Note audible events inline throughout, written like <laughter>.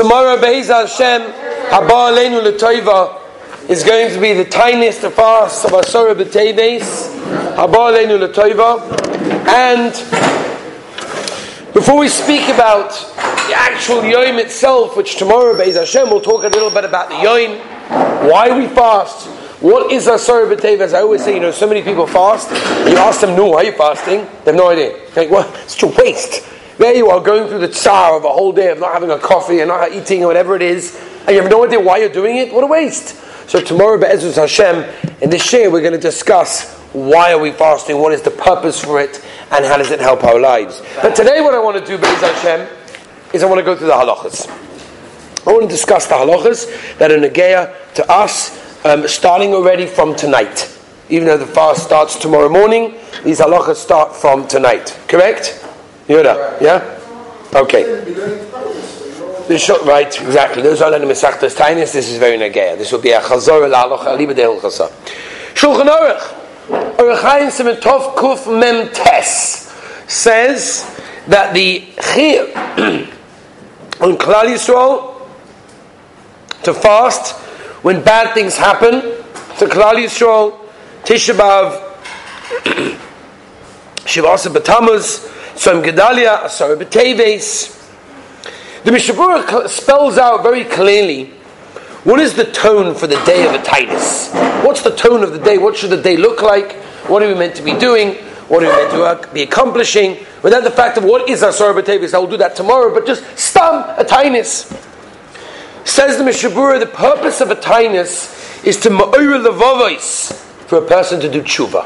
Tomorrow, Be'ez Hashem, Haba Aleinu L'Toiva, is going to be the tiniest of fast of Asara B'Teves, Haba Aleinu L'Toiva, and before we speak about the actual Yom itself, which tomorrow, Be'ez Hashem, we'll talk a little bit about the Yom, why we fast, what is Asura B'Tev? As I always say, you know, so many people fast. You ask them, no, why are you fasting? They have no idea. Like, what? It's such a waste. There you are going through the tsar of a whole day of not having a coffee and not eating or whatever it is, and you have no idea why you're doing it. What a waste. So tomorrow, Be'ezus Hashem, in this year, we're going to discuss why are we fasting, what is the purpose for it, and how does it help our lives. But today, what I want to do, Be'ezus Hashem, is I want to go through the halachas. I want to discuss the halachas that are negeya to us, um, starting already from tonight. Even though the fast starts tomorrow morning, these halachas start from tonight. Correct? Yoda, yeah? Okay. Should, right, exactly. Those are the Mesachtas Tainis. This is very negaya. This will be a Chazor al Aloch Aliba de Hilchasa. Shulchan Aruch. Orach Chaim Tov Kuf Mem Tes says that the Chir <clears throat> on Klal Yisrael to fast when bad things happen to Klal Yisrael, Tisha B'Av, <clears throat> Shivasa B'Tamuz, Tzom Gedalia, Asara B'Teves. The Mishabura spells out very clearly what is the tone for the day of a Titus. What's the tone of the day? What should the day look like? What are we meant to be doing? What are we meant to uh, be accomplishing? Without the fact of what is Asara B'Teves, I will do that tomorrow, but just stam a Titus. Says the Mishabura, the purpose of a Tainus is to ma'ir levavos, for a person to do tshuva.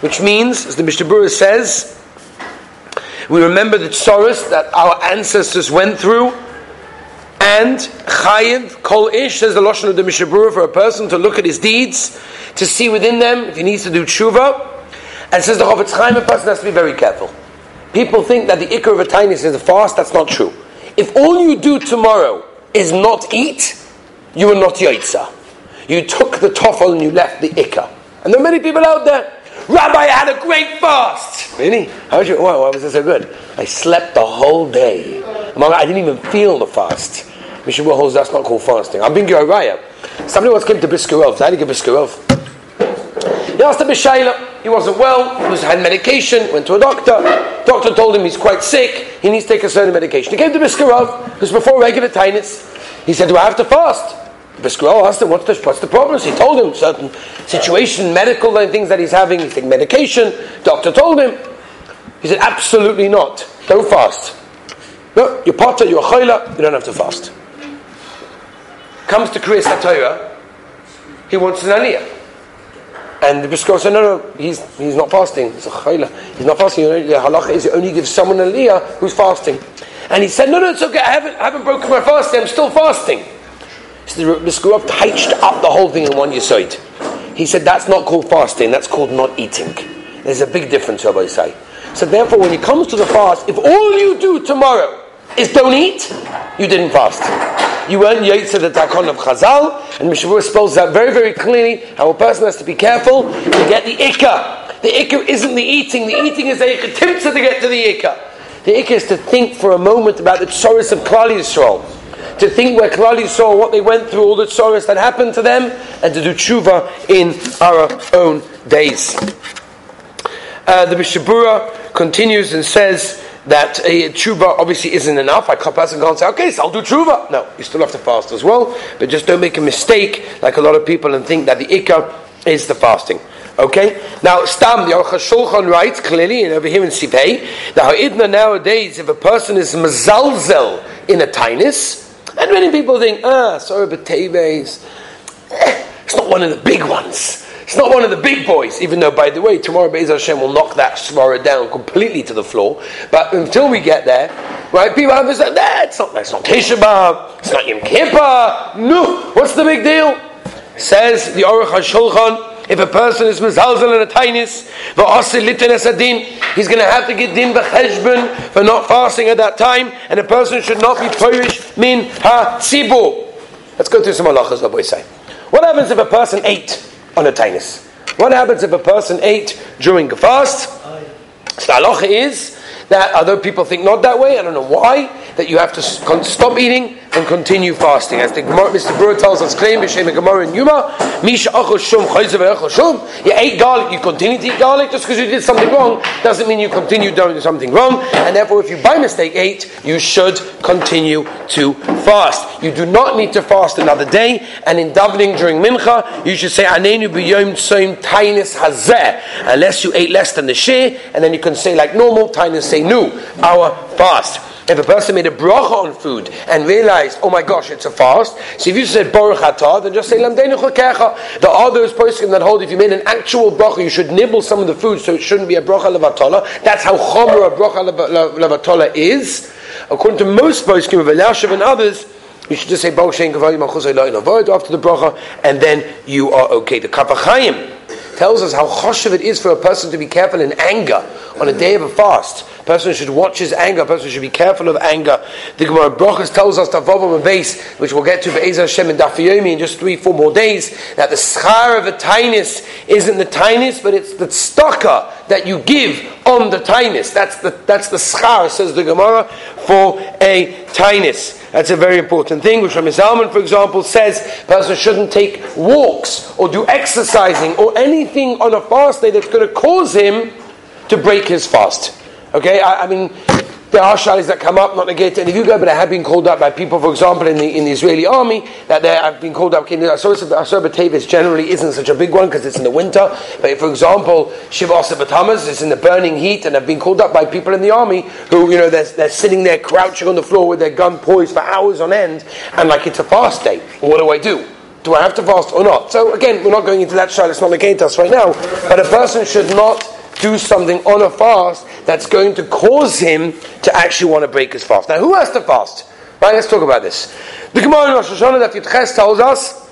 Which means, as the Mishabura says, we remember the tsaros that our ancestors went through, and chayiv kol ish says the lashon of the Mishabura for a person to look at his deeds, to see within them if he needs to do tshuva, and says the Chofetz Chaim, a person has to be very careful. People think that the ikar of a tainus is a fast. That's not true. If all you do tomorrow is not eat, you are not yaitza. You took the toffel and you left the ikka. And there are many people out there. Rabbi, I had a great fast. Really? How? Why, why was it so good? I slept the whole day. I didn't even feel the fast. Mishabur holds that's not called fasting. I'm being Raya. Somebody once came to Biskarov. I give Biskarov. He asked him Shaila. He wasn't well. He was had medication. Went to a doctor. Doctor told him he's quite sick. He needs to take a certain medication. He came to Biskarov because before regular tinnitus, he said, "Do I have to fast?" Biskarov asked him, what's the, what's the problem? He told him certain situation, medical things that he's having. He's taking medication. Doctor told him. He said, absolutely not. Don't fast. No, you're potter, you're chayla, you don't have to fast. Comes to Kriyas HaTorah, he wants an aliyah. And the Biskarov said, no, no, he's, he's not fasting. He's a chayla. He's not fasting. The halacha is you only give someone an aliyah who's fasting. And he said, no, no, it's okay. I haven't, I haven't broken my fast. I'm still fasting. So the Biskarov touched up the whole thing in one yisoid. He said, that's not called fasting. That's called not eating. There's a big difference, Rabbi say. So therefore, when it comes to the fast, if all you do tomorrow is don't eat, you didn't fast. You weren't Yaitse the Takon of Chazal, and Mishavur spells that very, very clearly how a person has to be careful to get the Ikka. The Ikka isn't the eating, the eating is a Timtza to get to the Ikka. The Ikka is to think for a moment about the tzoris of Klal Yisrael. To think where Klal saw what they went through, all the tzoris that happened to them, and to do tshuva in our own days. Uh, the Mishabura continues and says, that a tshuva obviously isn't enough. I can't person can't say, okay, so I'll do tshuva. No, you still have to fast as well, but just don't make a mistake like a lot of people and think that the ikka is the fasting. Okay? Now, Stam, the Aruch writes clearly, and over here in Sipei, that ha'idna nowadays, if a person is mazalzel in a tinus, and many people think, ah, sorry, but Teves, it's not one of the big ones. It's not one of the big boys, even though, by the way, tomorrow Be'ez Hashem will knock that svara down completely to the floor. But until we get there, right, people have this, nah, it's not, that's not Tisha B'Av, it's not Yom Kippur, no, what's the big deal? Says the Aruch HaShulchan, if a person is mezalzel in a tainis, v'asil litin esadin, he's going to have to get din b'cheshbon for not fasting at that time, and a person should not be perish min ha-tzibur. Let's go through some halachas, what we say. What happens if a person ate on a tainus? What happens if a person ate during a fast? Oh, so the halacha is that although people think not that way, I don't know why, that you have to stop eating and continue fasting. As the Gemara, Mr. Brewer tells us, claim b'shem Gemara in Yuma, shum shum. You ate garlic, you continue to eat garlic. Just because you did something wrong doesn't mean you continue doing something wrong. And therefore, if you by mistake ate, you should continue to fast. You do not need to fast another day. And in davening during mincha, you should say anenu b'yom tzom tainis hazeh, unless you ate less than the share, and then you can say like normal tainis say nu, our fast. If a person made a bracha on food and realized, oh my gosh, it's a fast, so if you said baruch atah, then just say lamdeinu chakecha. There are those poskim that hold if you made an actual bracha, you should nibble some of the food, so it shouldn't be a bracha levatola. That's how chomer a bracha levatola is. According to most poskim of Elashav and others, you should just say after the bracha, and then you are okay. The Kaf HaChaim tells us how choshev it is for a person to be careful in anger on a day of a fast. A person should watch his anger. A person should be careful of anger. The Gemara Brachas tells us Tavav base, which we'll get to Ezer Hashem and Dafiyomi in just three, four more days, that the schar of a tainis isn't the tainis, but it's the tzedakah that you give on the tainis. That's the that's the schar, says the Gemara, for a tainis. That's a very important thing. Which Rami Zalman, for example, says a person shouldn't take walks or do exercising or anything on a fast day that's going to cause him to break his fast. Okay, I, I mean, there are shalis that come up, not negate any go, but I have been called up by people, for example, in the, in the Israeli army, that they have been called up. Asur Tevis generally isn't such a big one because it's in the winter. But for example, Shiva Batamas is in the burning heat, and have been called up by people in the army who, you know, they're, they're sitting there crouching on the floor with their gun poised for hours on end, and like it's a fast day. what do I do? Do I have to fast or not? So again, we're not going into that shal, it's not negating us right now, but a person should not do something on a fast that's going to cause him to actually want to break his fast. Now, who has to fast? Right, let's talk about this. The Gemara in Rosh Hashanah that Yitches tells us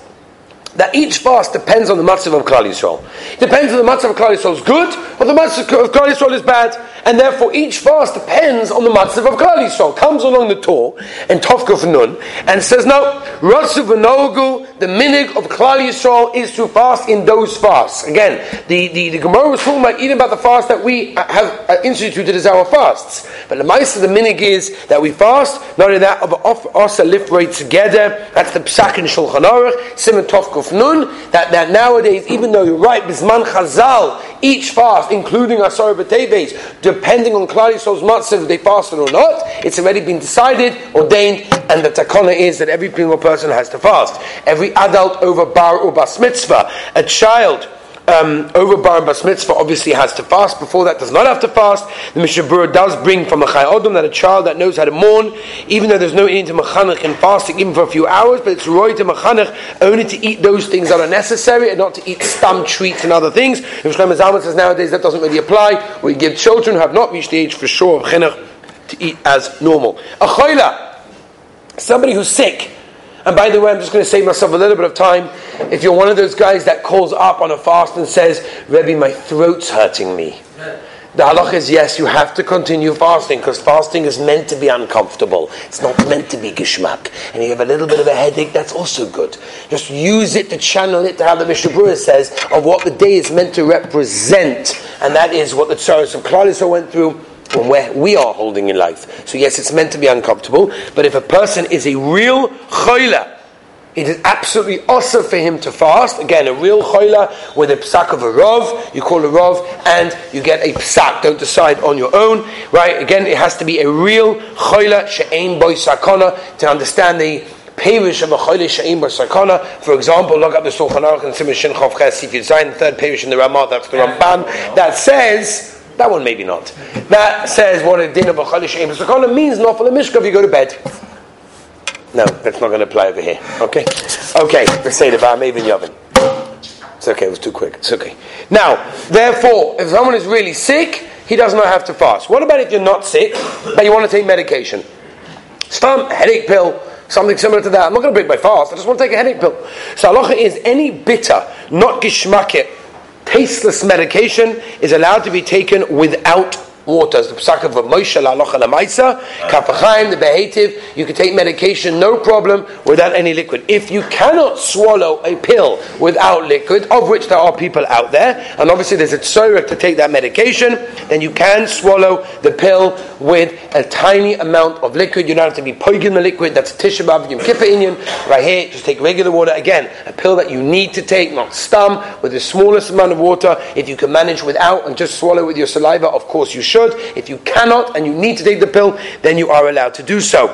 that each fast depends on the matzav of Klal Yisrael. It depends on the matzav of Klal Yisrael is good or the matzav of Klal Yisrael is bad and therefore each fast depends on the matzav of Klal Yisrael. Comes along the Torah and Tovkuf Nun and says, no, Rasu V'nogu, the minig of Klal Yisrael is to fast in those fasts. Again, the, the, the Gemara was talking about eating about the fast that we have uh, instituted as our fasts. But the mice of the minig is that we fast, not only that, but also lift right together. That's the Psak and Shulchan Aruch, Simon Tovkuf Nun, that, that nowadays, even though you're right, Bisman Chazal, each fast, including Asar B'Teves, depending on Klal Yisrael's matzav if they fasted or not, it's already been decided, ordained, and the takana is that every single person has to fast. Every adult over bar or bas mitzvah, a child um, over bar and bas mitzvah obviously has to fast. Before that, does not have to fast. The Mishnah Berurah does bring from a chayodom that a child that knows how to mourn, even though there's no need to machanech in fasting, even for a few hours, but it's roy to machanech only to eat those things that are necessary and not to eat stam treats and other things. If Shlomo Zalman says nowadays that doesn't really apply. We give children who have not reached the age for sure of chinuch to eat as normal. A chayla, somebody who's sick and by the way, I'm just going to save myself a little bit of time. If you're one of those guys that calls up on a fast and says, Rebbe, my throat's hurting me. The halach is yes, you have to continue fasting because fasting is meant to be uncomfortable. It's not meant to be gishmak. And you have a little bit of a headache, that's also good. Just use it to channel it to how the Mishnah Berurah says of what the day is meant to represent. And that is what the Tsaros of Klal went through from where we are holding in life. So yes, it's meant to be uncomfortable, but if a person is a real choila, it is absolutely also for him to fast. Again, a real choila with a psak of a rov, you call a rov, and you get a psak. Don't decide on your own, right? Again, it has to be a real choila she'ain boy sakona to understand the Perish of a Choyle Sha'im Sakana. For example, look up the Shulchan Aruch and Simon Shin Chav Ches Sif Zayin, the third Perish in the Ramah, that's the Ramban, that says that one maybe not. That says what a din of a chalish sakana means not for the mishka if you go to bed. No, that's not going to apply over here. Okay? Okay, let's say the even yavin. It's okay, it was too quick. It's okay. Now, therefore, if someone is really sick, he does not have to fast. What about if you're not sick, but you want to take medication? Some headache pill, something similar to that. I'm not going to break my fast, I just want to take a headache pill. So halacha is any bitter, not gishmakit, tasteless medication is allowed to be taken without waters. The psak of Moshe la'alocha la'maisa, kafachaim, the behativ, you can take medication no problem without any liquid. If you cannot swallow a pill without liquid, of which there are people out there, and obviously there's a tzorek to take that medication, then you can swallow the pill with a tiny amount of liquid. You don't have to be poiging the liquid. That's Tisha B'Av Yom Kippur. Right here, just take regular water. Again, a pill that you need to take, not stum, with the smallest amount of water. If you can manage without and just swallow with your saliva, of course you should. If you cannot and you need to take the pill, then you are allowed to do so.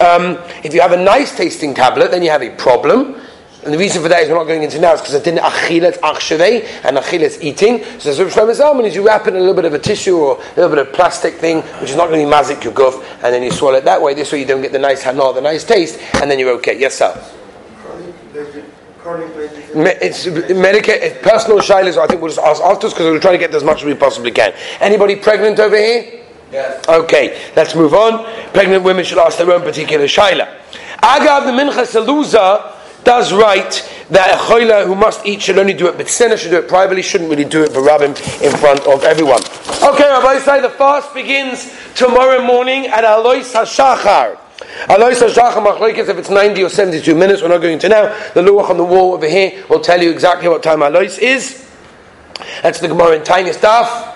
Um, if you have a nice tasting tablet, then you have a problem. And the reason for that is we're not going into now is because I didn't achilet achsheve and achilet eating. So the Shlomo Zalman is you wrap it in a little bit of a tissue or a little bit of plastic thing, which is not going to be mazik your guf, and then you swallow it that way. This way you don't get the nice hana, the nice taste, and then you're okay. Yes, sir. It's Medicaid, personal shilas. I think we'll just ask afterwards because we'll try to get as much as we possibly can. Anybody pregnant over here? Yes. Okay, let's move on. Pregnant women should ask their own particular shaila. Agav the mincha saluza does write that a choila who must eat should only do it, but sinner should do it privately, shouldn't really do it for rabbim in front of everyone. Okay, Rabbi say the fast begins tomorrow morning at Alois HaShachar. If it's 90 or 72 minutes, we're not going to now. The luach on the wall over here will tell you exactly what time Alois is. That's the Gemara in tiny stuff.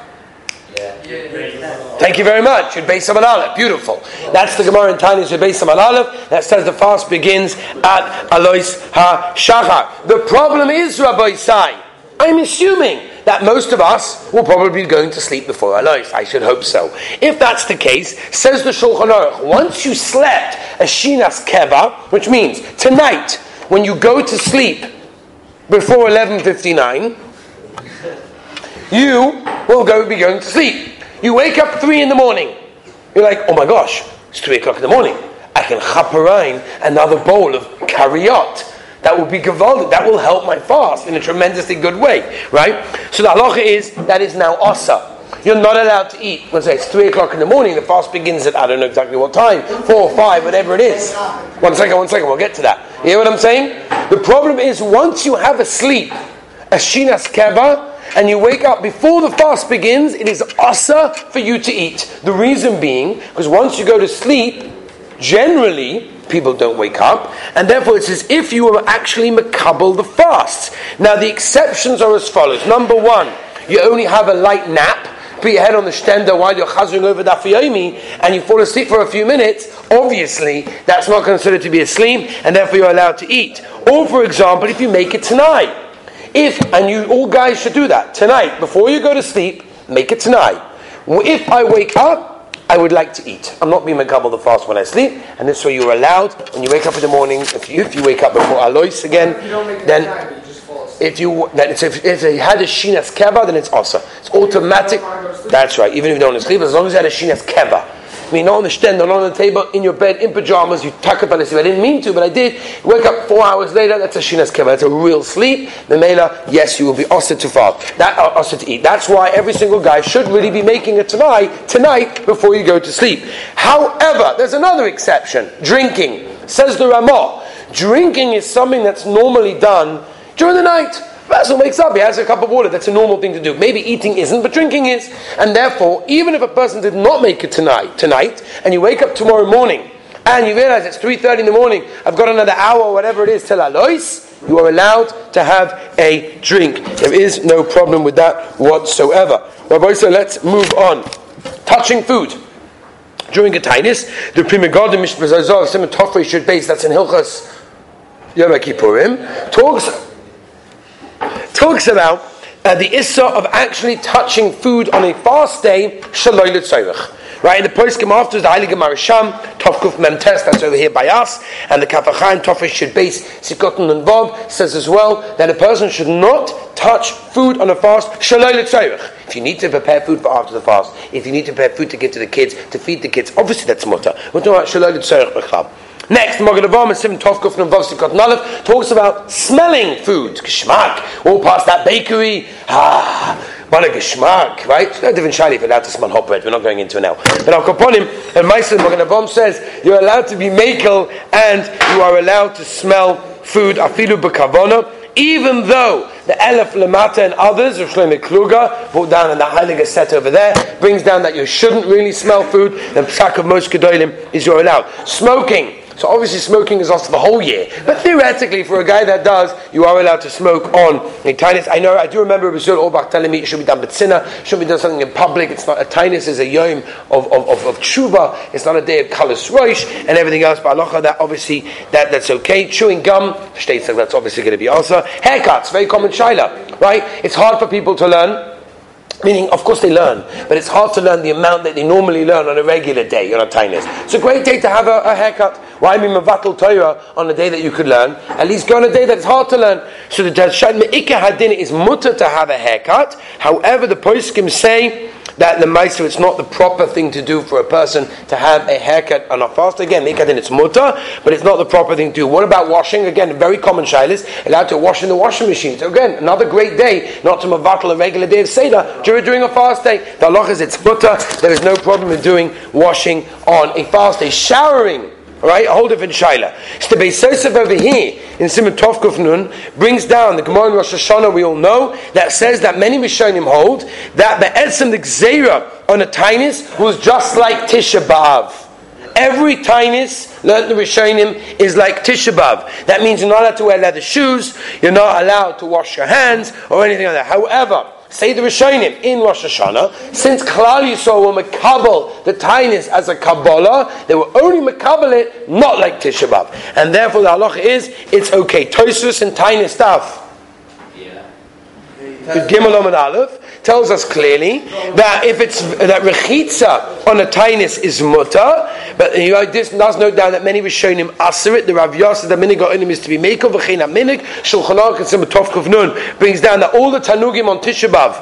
Thank you very much. Beis Samad Aleph. Beautiful. That's the Gemara in Tanya Beis Aleph that says the fast begins at Alois HaShachar. The problem is, Rabbi Sai, I'm assuming that most of us will probably be going to sleep before Alois. I should hope so. If that's the case, says the Shulchan Aruch, once you slept a Shinas Keva, which means tonight, when you go to sleep before 11.59, you will go be going to sleep. You wake up three in the morning. You're like, oh my gosh, it's three o'clock in the morning. I can chaperine another bowl of kariyot. That will be gavaldic. That will help my fast in a tremendously good way, right? So the halacha is that is now asa. You're not allowed to eat. Let's say it's three o'clock in the morning. The fast begins at I don't know exactly what time, four or five, whatever it is. One second, one second. We'll get to that. You hear what I'm saying? The problem is once you have a sleep, a shinas keva, and you wake up before the fast begins, it is asa for you to eat. The reason being, because once you go to sleep, generally people don't wake up, and therefore it's as if you were actually makabel the fast. Now the exceptions are as follows. Number one, you only have a light nap. Put your head on the stender while you're chazering over dafiyomi and you fall asleep for a few minutes, obviously that's not considered to be a sleep and therefore you're allowed to eat. Or, for example, if you make it tonight, if, and you all guys should do that tonight, before you go to sleep, make it tonight. If I wake up, I would like to eat. I'm not being makabel the fast when I sleep, and this way you're allowed when you wake up in the morning. If you, if you wake up before Alois again, then time, you just fall asleep. if you then it's, if, if they had a shinas keva, then it's also it's automatic. That's right. Even if you don't sleep, as long as you had a shinas keva. I mean, not on the stand, not on the table, in your bed, in pajamas, you tuck up on sleep. I didn't mean to, but I did. Wake up four hours later, that's a shinas keva. That's a real sleep. The Memela, yes, you will be also to fast. That uh, to eat. That's why every single guy should really be making it tonight, tonight, before you go to sleep. However, there's another exception. Drinking. Says the Ramah. Drinking is something that's normally done during the night. Person wakes up, he has a cup of water. That's a normal thing to do. Maybe eating isn't, but drinking is. And therefore, even if a person did not make it tonight, tonight, and you wake up tomorrow morning, and you realize it's 3.30 in the morning, I've got another hour or whatever it is till Alois, you are allowed to have a drink. There is no problem with that whatsoever. Rabbi, so let's move on. Touching food. During a tainis, the Pri Megadim, Mishnah Zazov, Simon Tofrei should base, that's in Hilchas Yom Kippurim, talks talks about uh, the issa of actually touching food on a fast day, shaloi l'tzoyrich. Right, in the poskim afterwards, the Heilige Marisham, Tovkuf Mem Test, that's over here by us, and the Kafachaim Tofish should base Sikotten and Bob says as well that a person should not touch food on a fast, shaloi l'tzoyrich. If you need to prepare food for after the fast, if you need to prepare food to give to the kids, to feed the kids, obviously that's mutter. We're talking about shaloi l'tzoyrich b'chlab. Next, Avraham Sim Tovkuf Navav Sikot Nalev talks about smelling food, geschmack, all past that bakery. Ah, what a geschmack, right? No different shali if you're allowed to smell hot bread. We're not going into it now. But Al Kaponim, and Meister Avraham says you're allowed to be makel and you are allowed to smell food afilu b'kavona, even though The Elef Lamata and others, of Shlomo Kluger, brought down in the Heilige set over there, brings down that you shouldn't really smell food. Then Psak of most Gedolim is you're allowed. Smoking. So obviously smoking is also the whole year. But theoretically, for a guy that does, you are allowed to smoke on a tinus. I know, I do remember Rasul Auerbach telling me it should be done betzina, should be done something in public. It's not, a tinus is a yom of, of, of, of tshuva. It's not a day of kalas roish and everything else. But Allah, that obviously, that, that's okay. Chewing gum, states that that's obviously going to be also. Haircuts, very common shaila, right? It's hard for people to learn. Meaning, of course, they learn, but it's hard to learn the amount that they normally learn on a regular day on a tinus. It's a great day to have a, a haircut. Why mean mavatal Torah on a day that you could learn? At least go on a day that it's hard to learn. So the Shad Me'ikah Hadin is mutter to have a haircut. However, the poskim say that the Meiser, it's not the proper thing to do for a person to have a haircut on a fast. Again, Me'ikah it's mutter, but it's not the proper thing to do. What about washing? Again, very common shilas, allowed to wash in the washing machine. So again, another great day, not to mavatal a regular day of Seder, during a fast day. The Allah is it's mutter, there is no problem in doing washing on a fast day. Showering Right, a whole different shaila. So the Beis Yosef over here in Simon Tovkuf Nun brings down the Gemara in Rosh Hashanah. We all know that says that many Rishonim hold that the Edsem the Gzeira on a tinus was just like Tisha B'av. Every tinus, learned the Rishonim, is like Tisha B'av. That means you're not allowed to wear leather shoes, you're not allowed to wash your hands, or anything like that. However, say the Rishonim in Rosh Hashanah, since Klal Yisrael were makabel the tiniest as a Kabbalah, they were only makabel it not like Tisha B'av, and therefore the halacha is it's okay. Tosus and tiny stuff. Yeah. Gimel Aleph tells us clearly that if it's that rechitza on a tainis is mutter, but know, this does note down that many Rishonim aser it. The Rav Yosef the minig is to be makov v'chein minig shulchan aruch and brings down that all the tanugim on Tishabav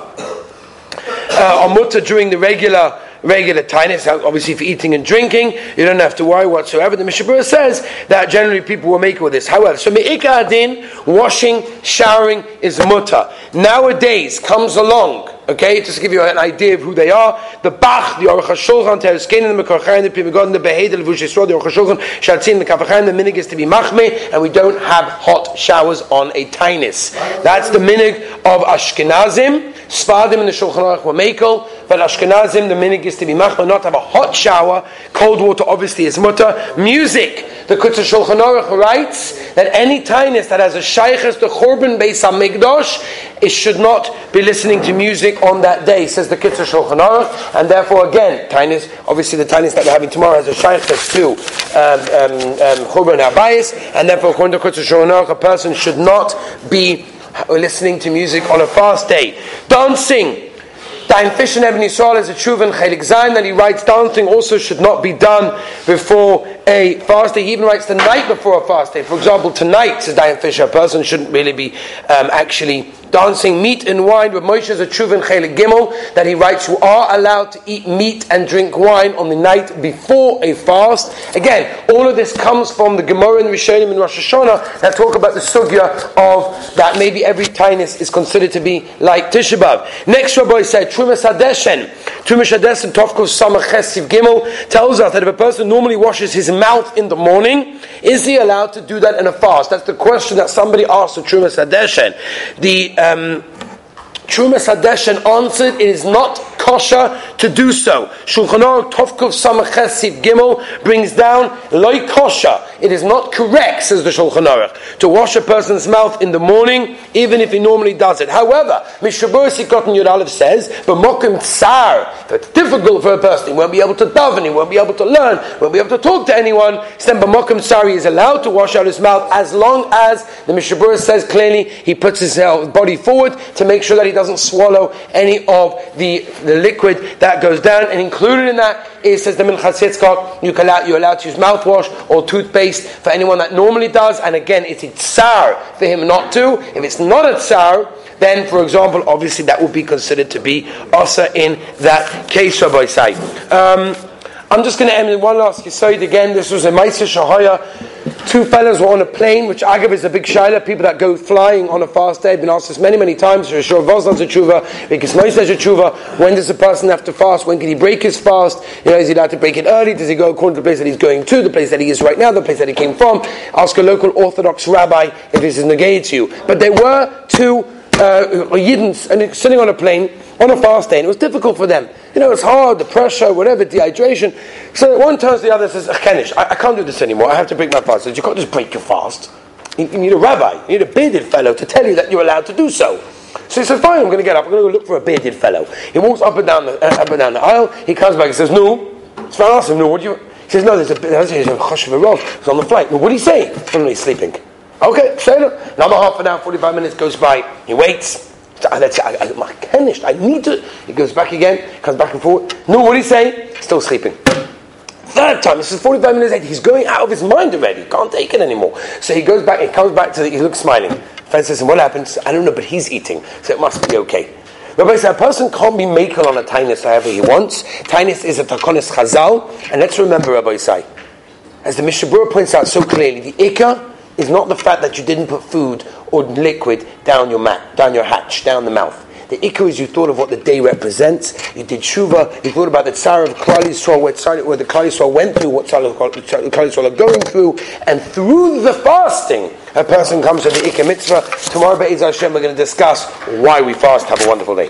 uh, are mutter during the regular regular tinus, obviously for eating and drinking, you don't have to worry whatsoever. The Mishabura says that generally people will make with this. However, so me'ika adin, washing, showering is mutter. Nowadays comes along, okay, just to give you an idea of who they are, the Bach, the Aruch HaShulchan, the Mekorchain, the Pivagon, the the Vush the Aruch HaShulchan, Shatzin, the Kafachain, the minig is to be machme, and we don't have hot showers on a tinus. That's the minig of Ashkenazim, Sfadim and the Shulchan Aruch were makel, but Ashkenazim, the minig is to be machma, not have a hot shower. Cold water obviously is mutter. Music, the Kitzur Shulchan Aruch writes that any tinus that has a shaykhs to Churban Beis HaMikdosh, it should not be listening to music on that day, says the Kitzur Shulchan Aruch, and therefore again, tinus, obviously the tinus that we're having tomorrow has a shaykhs to um, um, um, and therefore according to Kitzur Shulchan Aruch, a person should not be listening to music on a fast day. Dancing. Dein Fish and Even Yisrael is a Chuvan Chelik Zayin that he writes dancing also should not be done before a fast day. He even writes the night before a fast day. For example, tonight, says Dayan Fisher, a person shouldn't really be um, actually dancing meat and wine. But Moshe is a Chuvan Chelik Gimel that he writes, you are allowed to eat meat and drink wine on the night before a fast. Again, all of this comes from the Gemara and Rishonim and Rosh Hashanah that talk about the sugya of that maybe every tinus is considered to be like Tisha B'av. Next Rabbi said, Trumas Hadeshen. Trumas Hadeshen, Tovkos Samach Chesiv Gimel, tells us that if a person normally washes his mouth in the morning, is he allowed to do that in a fast? That's the question that somebody asked to Trumas Hadeshen. The um, Trumas Hadeshen answered, it is not kosher to do so. Shulchan Aruch Tovkuf Samachesiv Gimel brings down loy kosher. It is not correct, says the Shulchan Aruch, to wash a person's mouth in the morning, even if he normally does it. However, Mishabur Sikot Yud Aleph says, "B'mokim tsar." if It's difficult for a person; he won't be able to daven, he won't be able to learn, won't be able to talk to anyone. Then, b'mokim tsar, is allowed to wash out his mouth as long as the Mishabur says clearly he puts his uh, body forward to make sure that he doesn't swallow any of the, the liquid that goes down. And included in that is, says the Minchas Yitzchak, you you're allowed to use mouthwash or toothpaste for anyone that normally does. And again, it's a tsar for him not to. If it's not a tsar, then, for example, obviously that would be considered to be asa in that case, Rabbi Say. Um, I'm just going to end with one last Yisoid again. This was a Maisa Shahaya. Two fellows were on a plane, which Agab is a big shaila. People that go flying on a fast day have been asked this many, many times. When does a person have to fast? When can he break his fast? You know, is he allowed to break it early? Does he go according to the place that he's going to, the place that he is right now, the place that he came from? Ask a local Orthodox rabbi if this is negated to you. But there were two uh, Yidden and sitting on a plane on a fast day, and it was difficult for them. You know, it's hard, the pressure, whatever, dehydration. So one turns to the other and says, Chenish, I, I can't do this anymore. I have to break my fast. Says, you can't just break your fast. You, you need a rabbi, you need a bearded fellow to tell you that you're allowed to do so. So he says, fine, I'm going to get up. I'm going to go look for a bearded fellow. He walks up and down the, uh, up and down the aisle. He comes back and says, no. So I ask him, no, what do you... He says, no, there's a, there's a choshev He's on the flight. No, what did he say? No, no, he's sleeping. Okay, say it. Another half an hour, 45 minutes goes by. He waits. That's I, I, I need to. He goes back again, comes back and forth. No, what did he say? Still sleeping. Third time, this is 45 minutes later, he's going out of his mind already. Can't take it anymore. So he goes back, he comes back to the, he looks smiling. Friend says, what happens? I don't know, but he's eating, so it must be okay. Rabbi said, a person can't be makel on a tainus however he wants. Tainus is a takonis chazal, and let's remember, Rabbi Isai, as the Mishnah points out so clearly, the ikka is not the fact that you didn't put food or liquid down your mat, down your hatch, down the mouth. The ikka is you thought of what the day represents. You did shuva. You thought about the tsar of Klal Yisrael, where, where the Klal Yisrael went through, what Klal Yisrael are going through, and through the fasting, a person comes to the ikka mitzvah. Tomorrow, Be'ez Hashem, we're going to discuss why we fast. Have a wonderful day.